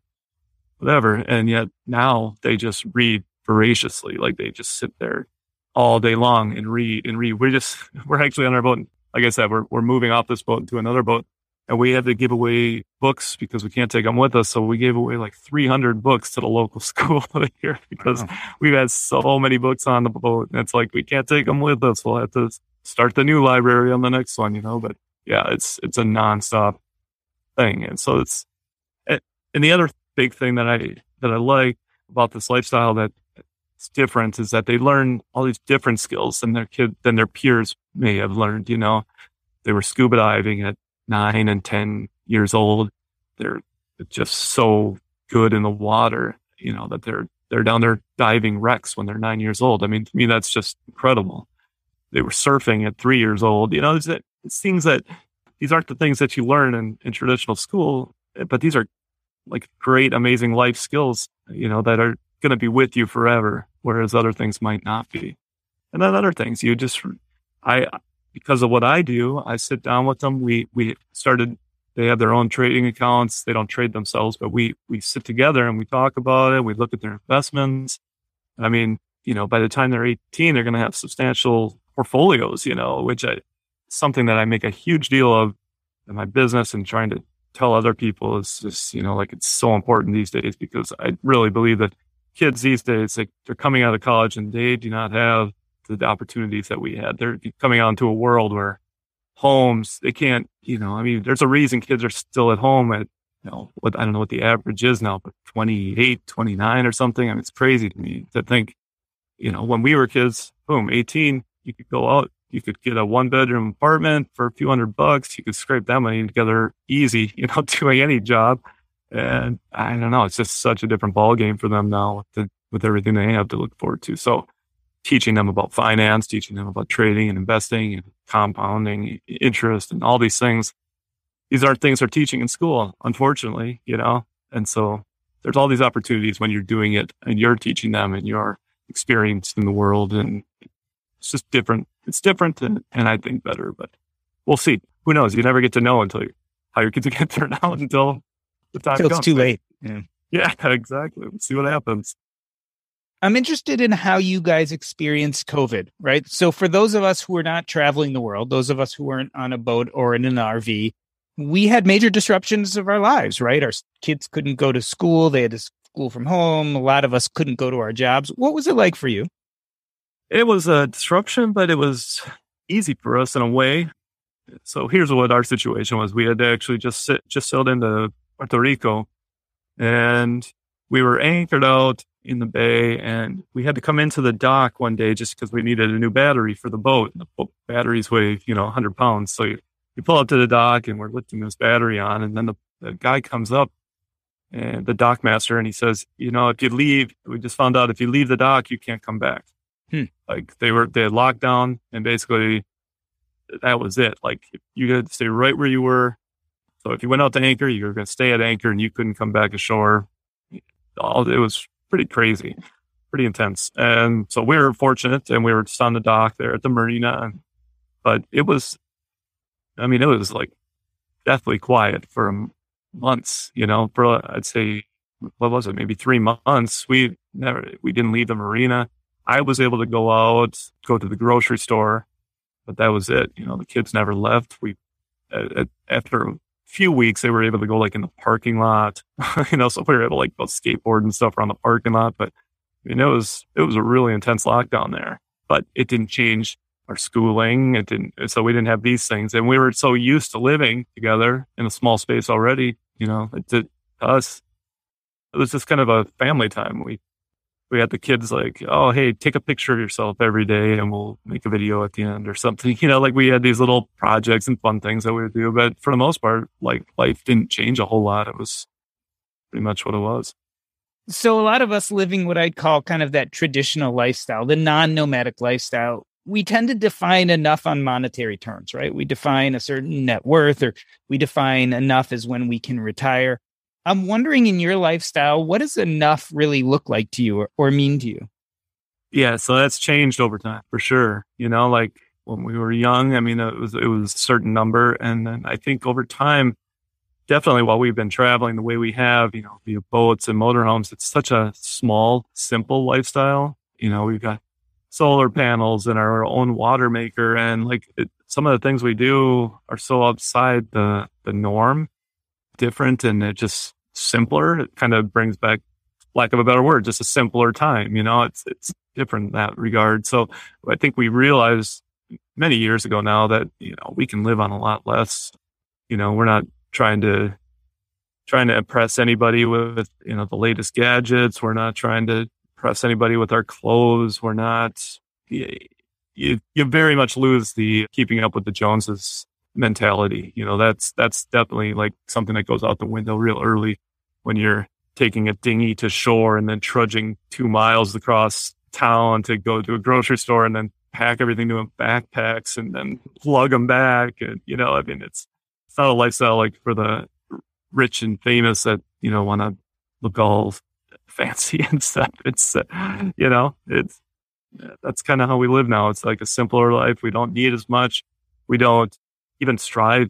Speaker 2: whatever. And yet now they just read voraciously. Like they just sit there all day long and read and read. We're just, [LAUGHS] we're actually on our boat. Like I said, we're, we're moving off this boat into another boat and we had to give away books because we can't take them with us. So we gave away like 300 books to the local [LAUGHS] school [LAUGHS] here because wow. we've had so many books on the boat. And it's like, we can't take them with us. We'll have to start the new library on the next one, you know, but yeah, it's, it's a nonstop thing. And so it's, and the other big thing that I, that I like about this lifestyle that it's different is that they learn all these different skills than their kid, than their peers may have learned, you know, they were scuba diving at nine and 10 years old. They're just so good in the water, you know, that they're, they're down there diving wrecks when they're nine years old. I mean, to me, that's just incredible they were surfing at three years old. You know, it's, it's things that these aren't the things that you learn in, in traditional school, but these are like great, amazing life skills, you know, that are going to be with you forever, whereas other things might not be. And then other things, you just, I, because of what I do, I sit down with them. We, we started, they have their own trading accounts. They don't trade themselves, but we, we sit together and we talk about it. We look at their investments. I mean, you know, by the time they're 18, they're going to have substantial portfolios, you know, which I, something that I make a huge deal of in my business and trying to tell other people is just, you know, like it's so important these days because I really believe that kids these days, like they're coming out of college and they do not have the, the opportunities that we had. They're coming out into a world where homes, they can't, you know, I mean, there's a reason kids are still at home at, you know, what, I don't know what the average is now, but 28, 29 or something. I mean, it's crazy to me to think, you know, when we were kids, boom, 18, you could go out, you could get a one bedroom apartment for a few hundred bucks. You could scrape that money together easy, [LAUGHS] you know, doing any job. And I don't know, it's just such a different ball game for them now with, the, with everything they have to look forward to. So teaching them about finance, teaching them about trading and investing and compounding interest and all these things. These aren't things they're teaching in school, unfortunately, you know? And so there's all these opportunities when you're doing it and you're teaching them and you're experienced in the world. And it's just different. It's different and, and I think better, but we'll see. Who knows? You never get to know until you, how your kids [LAUGHS] get turned out until the time
Speaker 3: Until
Speaker 2: comes.
Speaker 3: it's too late. Yeah.
Speaker 2: Yeah, [LAUGHS] exactly. Let's see what happens.
Speaker 3: I'm interested in how you guys experienced COVID, right? So, for those of us who are not traveling the world, those of us who weren't on a boat or in an RV, we had major disruptions of our lives, right? Our kids couldn't go to school, they had to school from home. A lot of us couldn't go to our jobs. What was it like for you?
Speaker 2: It was a disruption, but it was easy for us in a way. So here's what our situation was: we had to actually just sit, just sailed into Puerto Rico, and we were anchored out in the bay and we had to come into the dock one day just because we needed a new battery for the boat. And the batteries weigh, you know, 100 pounds. So you, you pull up to the dock and we're lifting this battery on. And then the, the guy comes up and the dock master and he says, you know, if you leave, we just found out if you leave the dock, you can't come back.
Speaker 3: Hmm.
Speaker 2: Like they were, they had locked down and basically that was it. Like you had to stay right where you were. So if you went out to anchor, you were going to stay at anchor and you couldn't come back ashore. All it was pretty crazy, pretty intense. And so we were fortunate and we were just on the dock there at the marina. But it was, I mean, it was like deathly quiet for months, you know, for I'd say, what was it? Maybe three months. We never, we didn't leave the marina. I was able to go out, go to the grocery store, but that was it. You know, the kids never left. We, after few weeks they were able to go like in the parking lot, [LAUGHS] you know, so we were able to like go skateboard and stuff around the parking lot. But I mean, it was, it was a really intense lockdown there, but it didn't change our schooling. It didn't, so we didn't have these things and we were so used to living together in a small space already, you know, it did to us. It was just kind of a family time. We we had the kids like, oh, hey, take a picture of yourself every day and we'll make a video at the end or something. [LAUGHS] You know, like we had these little projects and fun things that we would do. But for the most part, like life didn't change a whole lot. It was pretty much what it was.
Speaker 3: So a lot of us living what I'd call kind of that traditional lifestyle, the non-nomadic lifestyle, we tend to define enough on monetary terms, right? We define a certain net worth or we define enough as when we can retire. I'm wondering in your lifestyle, what does enough really look like to you or, or mean to you?
Speaker 2: Yeah, so that's changed over time for sure. You know, like when we were young, I mean, it was it was a certain number, and then I think over time, definitely while we've been traveling the way we have, you know, via boats and motorhomes, it's such a small, simple lifestyle. You know, we've got solar panels and our own water maker, and like it, some of the things we do are so outside the the norm, different, and it just simpler. It kind of brings back, lack of a better word, just a simpler time. You know, it's it's different in that regard. So I think we realized many years ago now that you know we can live on a lot less. You know, we're not trying to trying to impress anybody with you know the latest gadgets. We're not trying to impress anybody with our clothes. We're not. You, you, you very much lose the keeping up with the Joneses mentality. You know, that's that's definitely like something that goes out the window real early when you're taking a dinghy to shore and then trudging two miles across town to go to a grocery store and then pack everything to backpacks and then plug them back. And, you know, I mean, it's, it's not a lifestyle like for the rich and famous that, you know, want to look all fancy [LAUGHS] and stuff. It's, uh, you know, it's, that's kind of how we live now. It's like a simpler life. We don't need as much. We don't even strive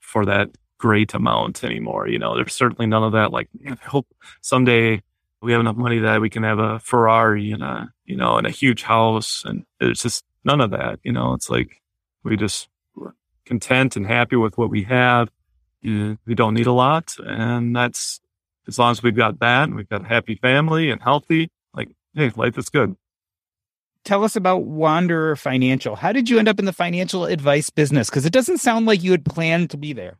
Speaker 2: for that great amount anymore. You know, there's certainly none of that. Like, man, I hope someday we have enough money that we can have a Ferrari and a, you know, and a huge house. And it's just none of that. You know, it's like we just content and happy with what we have. we don't need a lot. And that's as long as we've got that and we've got a happy family and healthy, like, hey, life is good.
Speaker 3: Tell us about Wanderer Financial. How did you end up in the financial advice business? Because it doesn't sound like you had planned to be there.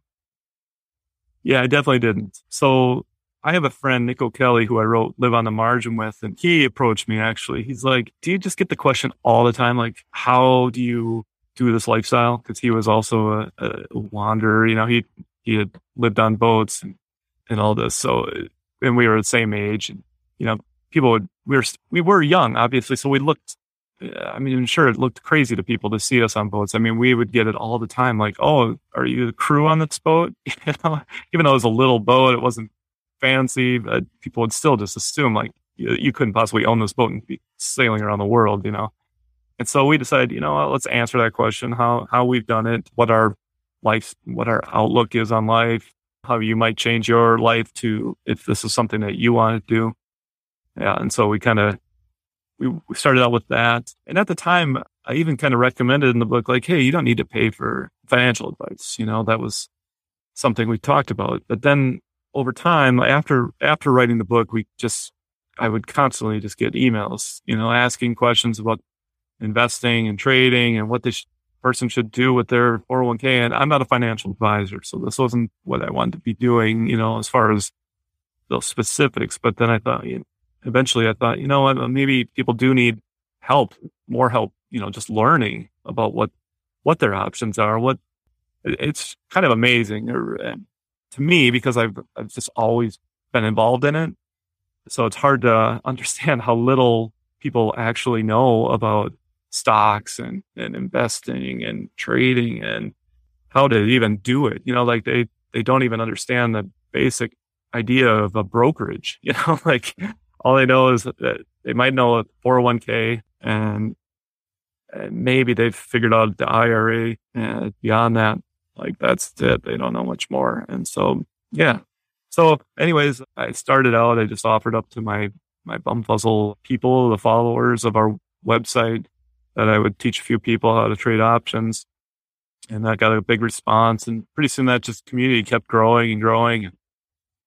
Speaker 2: Yeah, I definitely didn't. So I have a friend, Nick O'Kelly, who I wrote Life on the Margin with, and he approached me actually. He's like, Do you just get the question all the time? Like, how do you do this lifestyle? Because he was also a, a, wanderer. You know, he he had lived on boats and, and all this. So, and we were the same age, and you know, people would we were we were young, obviously, so we looked. I mean, sure, it looked crazy to people to see us on boats. I mean, we would get it all the time, like, "Oh, are you the crew on this boat?" [LAUGHS] You know, even though it was a little boat, it wasn't fancy, but people would still just assume like you, you couldn't possibly own this boat and be sailing around the world, you know. And so we decided, you know what, let's answer that question: how how we've done it, what our life, what our outlook is on life, how you might change your life to if this is something that you want to do. Yeah, and so we kind of we, we started out with that, and at the time, I even kind of recommended in the book, like, hey, you don't need to pay for financial advice. You know, that was something we talked about. But then over time, after after writing the book, we just I would constantly just get emails, you know, asking questions about investing and trading and what this person should do with their 401k. And I'm not a financial advisor, so this wasn't what I wanted to be doing, you know, as far as those specifics. But then I thought, you know, eventually I thought, you know maybe people do need help, more help, you know, just learning about what, what their options are, what it's kind of amazing er, to me because I've, I've just always been involved in it. So it's hard to [LAUGHS] understand how little people actually know about stocks and, and investing and trading and how to even do it. You know, like they, they don't even understand the basic idea of a brokerage, [LAUGHS] you know, like all they know is that they might know a 401k and, maybe they've figured out the IRA and beyond that, like that's it. They don't know much more. And so, yeah. So anyways, I started out, I just offered up to my, my bumfuzzle people, the followers of our website that I would teach a few people how to trade options. And that got a big response. And pretty soon that just community kept growing and growing.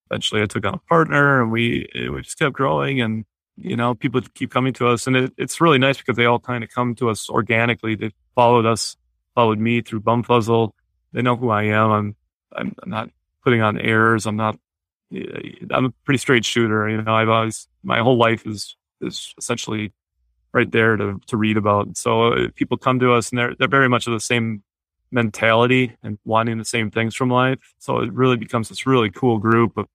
Speaker 2: Eventually I took on a partner and we, we just kept growing and, you know, people keep coming to us and it, it's really nice because they all kind of come to us organically. They followed us, followed me through Bumfuzzle they know who I am. I'm, I'm, I'm not putting on airs. I'm not, I'm a pretty straight shooter. You know, I've always, my whole life is, is essentially right there to, to read about. So uh, people come to us and they're, they're very much of the same mentality and wanting the same things from life. So it really becomes this really cool group of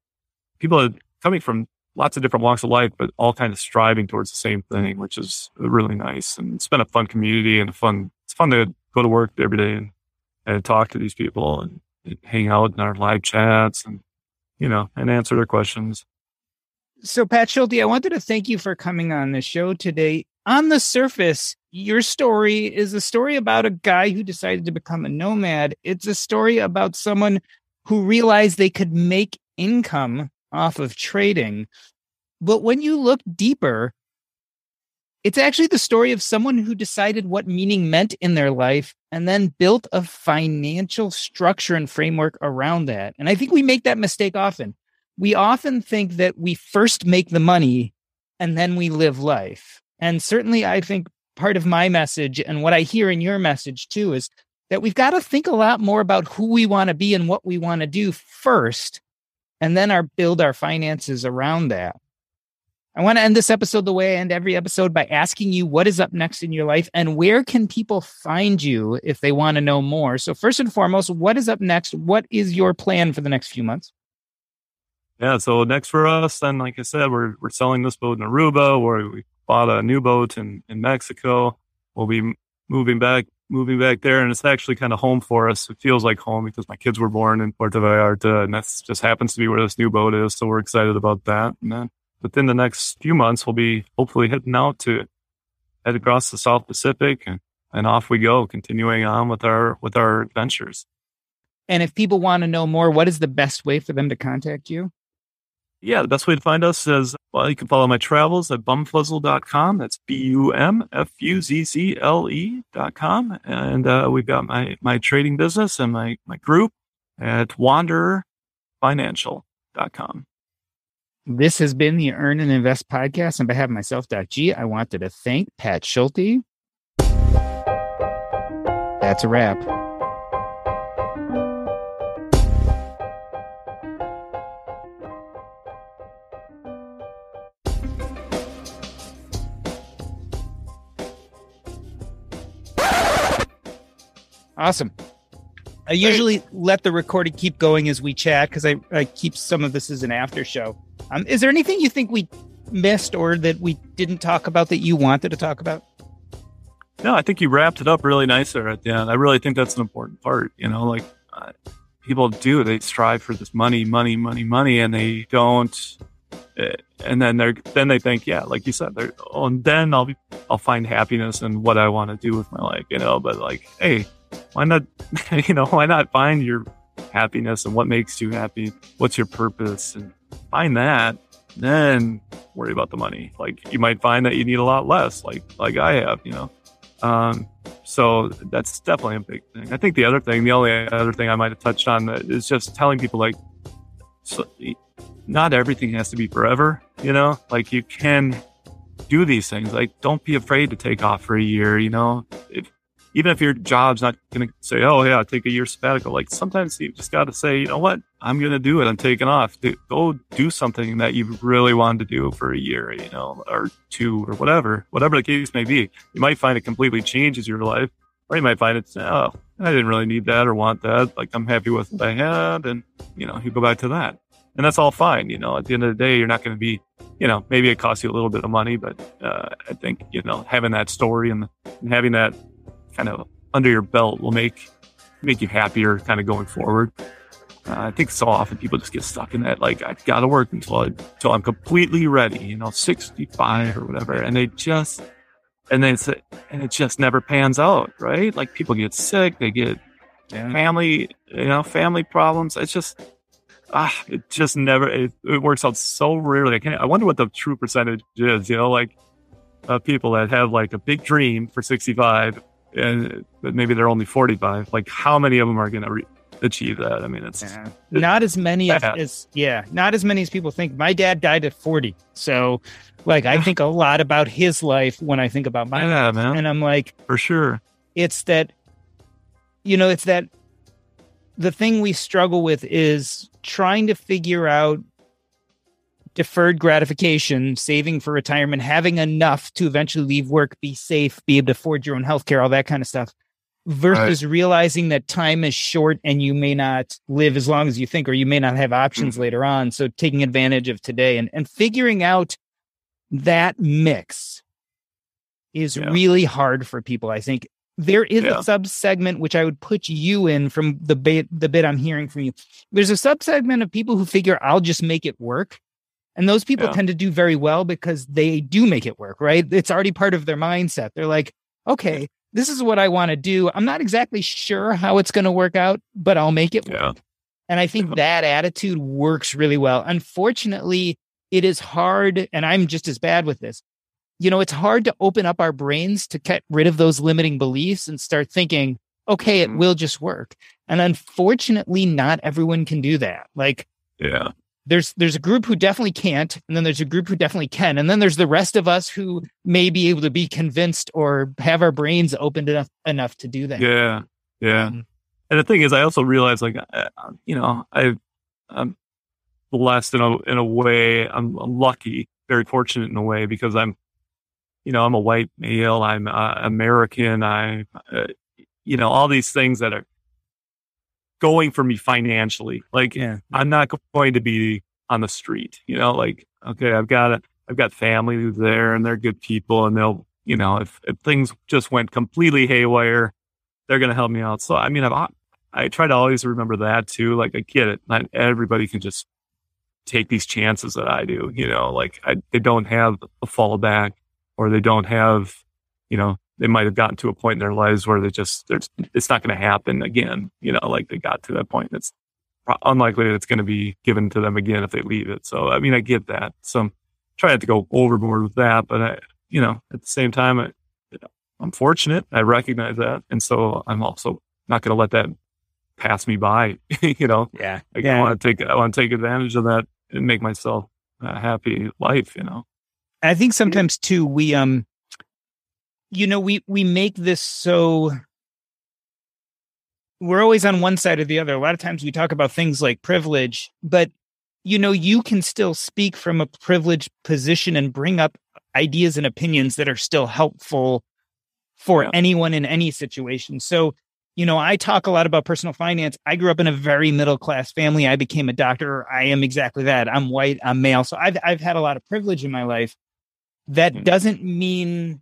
Speaker 2: people are coming from lots of different walks of life, but all kind of striving towards the same thing, which is really nice. And it's been a fun community and a fun, it's fun to go to work every day and and talk to these people and, and hang out in our live chats and, you know, and answer their questions.
Speaker 3: So, Pat Schulte, I wanted to thank you for coming on the show today. On the surface, your story is a story about a guy who decided to become a nomad. It's a story about someone who realized they could make income off of trading. But when you look deeper, it's actually the story of someone who decided what meaning meant in their life and then built a financial structure and framework around that. And I think we make that mistake often. We often think that we first make the money and then we live life. And certainly, I think part of my message and what I hear in your message too is that we've got to think a lot more about who we want to be and what we want to do first, and then our build our finances around that. I want to end this episode the way I end every episode by asking you what is up next in your life and where can people find you if they want to know more. So, first and foremost, what is up next? What is your plan for the next few months?
Speaker 2: Yeah, so next for us, then, like I said, we're we're selling this boat in Aruba, where we bought a new boat in in Mexico. We'll be moving back moving back there, and it's actually kind of home for us. It feels like home because my kids were born in Puerto Vallarta, and that just happens to be where this new boat is. So we're excited about that. And then within the next few months, we'll be hopefully heading out to head across the South Pacific and, and off we go, continuing on with our with our adventures.
Speaker 3: And if people want to know more, what is the best way for them to contact you?
Speaker 2: Yeah, the best way to find us is well, you can follow my travels at bumfuzzle.com. That's B U M F U Z Z L E.com. And uh, we've got my, my trading business and my, my group at wandererfinancial.com.
Speaker 3: This has been the Earn and Invest podcast. On behalf of myself.g, G, I wanted to thank Pat Schulte. That's a wrap. Awesome. I usually let the recording keep going as we chat because I, I keep some of this as an after show. Um, is there anything you think we missed or that we didn't talk about that you wanted to talk about?
Speaker 2: No, I think you wrapped it up really nice there at the end. I really think that's an important part. You know, like uh, people do, they strive for this money, money, money, money, and they don't. Uh, and then they're then they think, yeah, like you said, they're, oh, and then I'll be I'll find happiness in what I want to do with my life. You know, but like, hey, why not? [LAUGHS] You know, why not find your happiness and what makes you happy? What's your purpose? And find that, then worry about the money. Like you might find that you need a lot less, like like I have. You know. Um, so that's definitely a big thing. I think the other thing, the only other thing I might have touched on is just telling people like, so, not everything has to be forever. You know, like you can do these things. Like, don't be afraid to take off for a year. You know, if even if your job's not going to say, "Oh yeah, take a year sabbatical," like sometimes you just got to say, "You know what? I'm going to do it. I'm taking off. Go do something that you really wanted to do for a year, you know, or two, or whatever, whatever the case may be. You might find it completely changes your life, or you might find it's, oh, I didn't really need that or want that. Like I'm happy with what I had, and you know, you go back to that, and that's all fine. You know, at the end of the day, you're not going to be, you know, maybe it costs you a little bit of money, but uh, I think you know having that story and, and having that kind of under your belt will make make you happier kind of going forward. Uh, I think so often people just get stuck in that, like, I've got to work until, I, until I'm completely ready, you know, 65 or whatever. And they just, and then it's, and it just never pans out, right? Like people get sick, they get yeah. family, you know, family problems. It's just, ah, it just never, it, it works out so rarely. I can't, I wonder what the true percentage is, you know, like, uh, people that have like a big dream for 65 and but maybe they're only 45 like how many of them are going to re- achieve that? I mean it's,
Speaker 3: yeah. not as many as, as, yeah not as many as people think. My dad died at 40 so like i think a lot about his life when i think about my
Speaker 2: yeah, life man.
Speaker 3: and i'm like
Speaker 2: for sure.
Speaker 3: it's that you know it's that the thing we struggle with is trying to figure out deferred gratification, saving for retirement, having enough to eventually leave work, be safe, be able to afford your own healthcare, all that kind of stuff, versus right. realizing that time is short and you may not live as long as you think, or you may not have options mm-hmm. later on. So taking advantage of today and, and figuring out that mix is yeah. really hard for people. I think there is yeah. a sub segment which I would put you in from the bit the bit I'm hearing from you. There's a sub segment of people who figure I'll just make it work. And those people yeah. tend to do very well because they do make it work, right? It's already part of their mindset. They're like, okay, this is what I want to do. I'm not exactly sure how it's going to work out, but I'll make it yeah. work. And I think that attitude works really well. Unfortunately, it is hard, and I'm just as bad with this. You know, it's hard to open up our brains to get rid of those limiting beliefs and start thinking, okay, it mm-hmm. will just work. And unfortunately, not everyone can do that. Like,
Speaker 2: yeah
Speaker 3: there's there's a group who definitely can't and then there's a group who definitely can and then there's the rest of us who may be able to be convinced or have our brains opened enough enough to do that.
Speaker 2: Yeah yeah. Um, and the thing is i also realize like you know i i'm blessed in a in a way i'm lucky very fortunate in a way because i'm you know i'm a white male i'm uh, american i uh, you know all these things that are going for me financially. Like yeah. I'm not going to be on the street, you know, like, okay, I've got a, I've got family there and they're good people and they'll, you know, if, if things just went completely haywire, they're going to help me out. So, I mean, I've, I try to always remember that too. Like I get it. Not everybody can just take these chances that I do, you know, like I, they don't have a fallback or they don't have, you know, they might have gotten to a point in their lives where they just it's not going to happen again you know like they got to that point it's unlikely that it's going to be given to them again if they leave it so i mean i get that so i'm trying to go overboard with that but i you know at the same time I, i'm fortunate i recognize that and so i'm also not going to let that pass me by [LAUGHS] you know
Speaker 3: yeah
Speaker 2: like
Speaker 3: yeah.
Speaker 2: i want to take i want to take advantage of that and make myself a happy life, you know.
Speaker 3: I think sometimes too we um you know we we make this so we're always on one side or the other. A lot of times we talk about things like privilege, but you know, you can still speak from a privileged position and bring up ideas and opinions that are still helpful for yeah. anyone in any situation. So, you know, I talk a lot about personal finance. I grew up in a very middle class family. I became a doctor. I am exactly that. I'm white, I'm male. So I've I've had a lot of privilege in my life. That mm-hmm. doesn't mean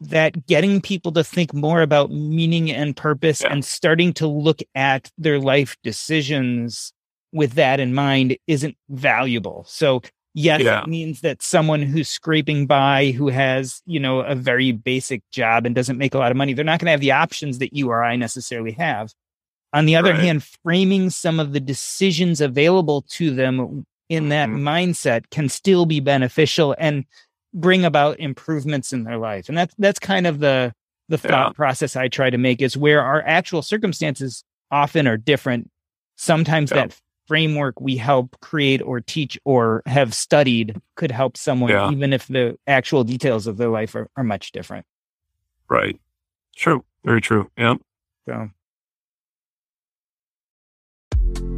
Speaker 3: that getting people to think more about meaning and purpose yeah. and starting to look at their life decisions with that in mind isn't valuable. So yes, yeah. it means that someone who's scraping by, who has, you know, a very basic job and doesn't make a lot of money, they're not going to have the options that you or I necessarily have. On the other right. hand, framing some of the decisions available to them in that mm-hmm. mindset can still be beneficial and bring about improvements in their life. And that's that's kind of the the thought yeah. process I try to make is where our actual circumstances often are different. Sometimes yeah. that framework we help create or teach or have studied could help someone, yeah. even if the actual details of their life are, are much different.
Speaker 2: Right. True. Very true. Yeah.
Speaker 3: So